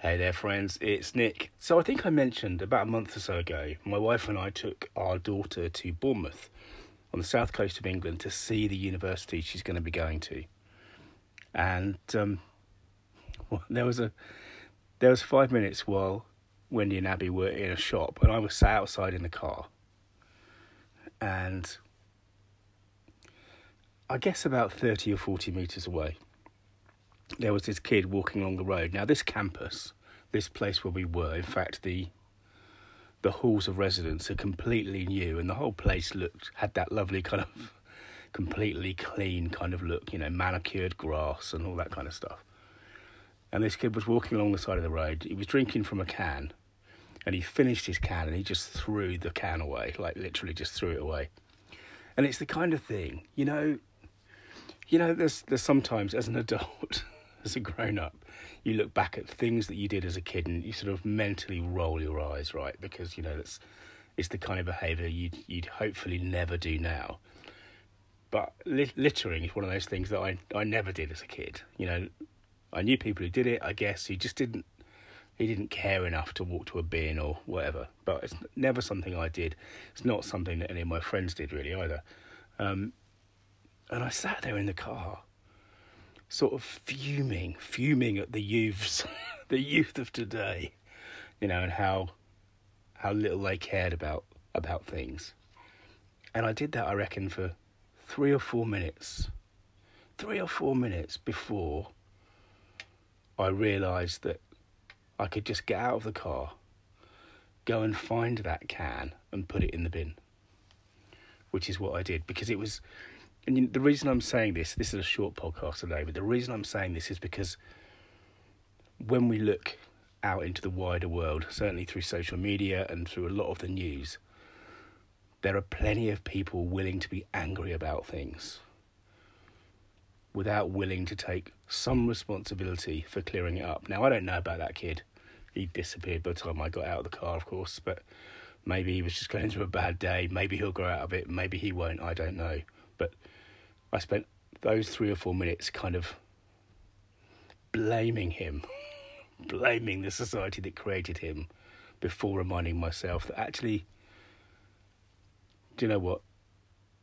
Hey there, friends, it's Nick. So, I think I mentioned about a month or so ago, my wife and I took our daughter to Bournemouth on the south coast of England to see the university she's going to be going to. And um, well, there was a there was five minutes while Wendy and Abby were in a shop, and I was sat outside in the car. And I guess about 30 or 40 metres away, there was this kid walking along the road. Now, this campus, this place where we were, in fact, the the halls of residence are completely new, and the whole place looked had that lovely kind of completely clean kind of look, you know, manicured grass and all that kind of stuff. And this kid was walking along the side of the road. He was drinking from a can, and he finished his can and he just threw the can away, like literally just threw it away. And it's the kind of thing, you know, you know, there's there's sometimes as an adult, as a grown up, you look back at things that you did as a kid and you sort of mentally roll your eyes, right? Because you know that's it's the kind of behaviour you'd you'd hopefully never do now. But littering is one of those things that I I never did as a kid. You know, I knew people who did it. I guess he just didn't he didn't care enough to walk to a bin or whatever. But it's never something I did. It's not something that any of my friends did really either. Um, and I sat there in the car sort of fuming, fuming at the youths, the youth of today, you know, and how how little they cared about about things. And I did that, I reckon, for three or four minutes, three or four minutes before I realised that I could just get out of the car, go and find that can and put it in the bin, which is what I did because it was and the reason I'm saying this, this is a short podcast today, but the reason I'm saying this is because when we look out into the wider world, certainly through social media and through a lot of the news, there are plenty of people willing to be angry about things without willing to take some responsibility for clearing it up. Now, I don't know about that kid. He disappeared by the time I got out of the car, of course, but maybe he was just going through a bad day. Maybe he'll grow out of it. Maybe he won't. I don't know. But I spent those three or four minutes kind of blaming him, blaming the society that created him, before reminding myself that actually, do you know what?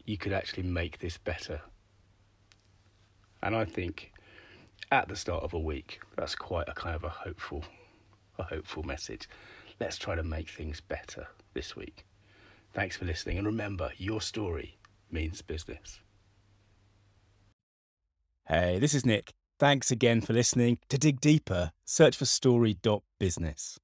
You could actually make this better. And I think at the start of a week, that's quite a kind of a hopeful, a hopeful message. Let's try to make things better this week. Thanks for listening, and remember, your story means business. Hey, this is Nick. Thanks again for listening. To dig deeper, search for story.business.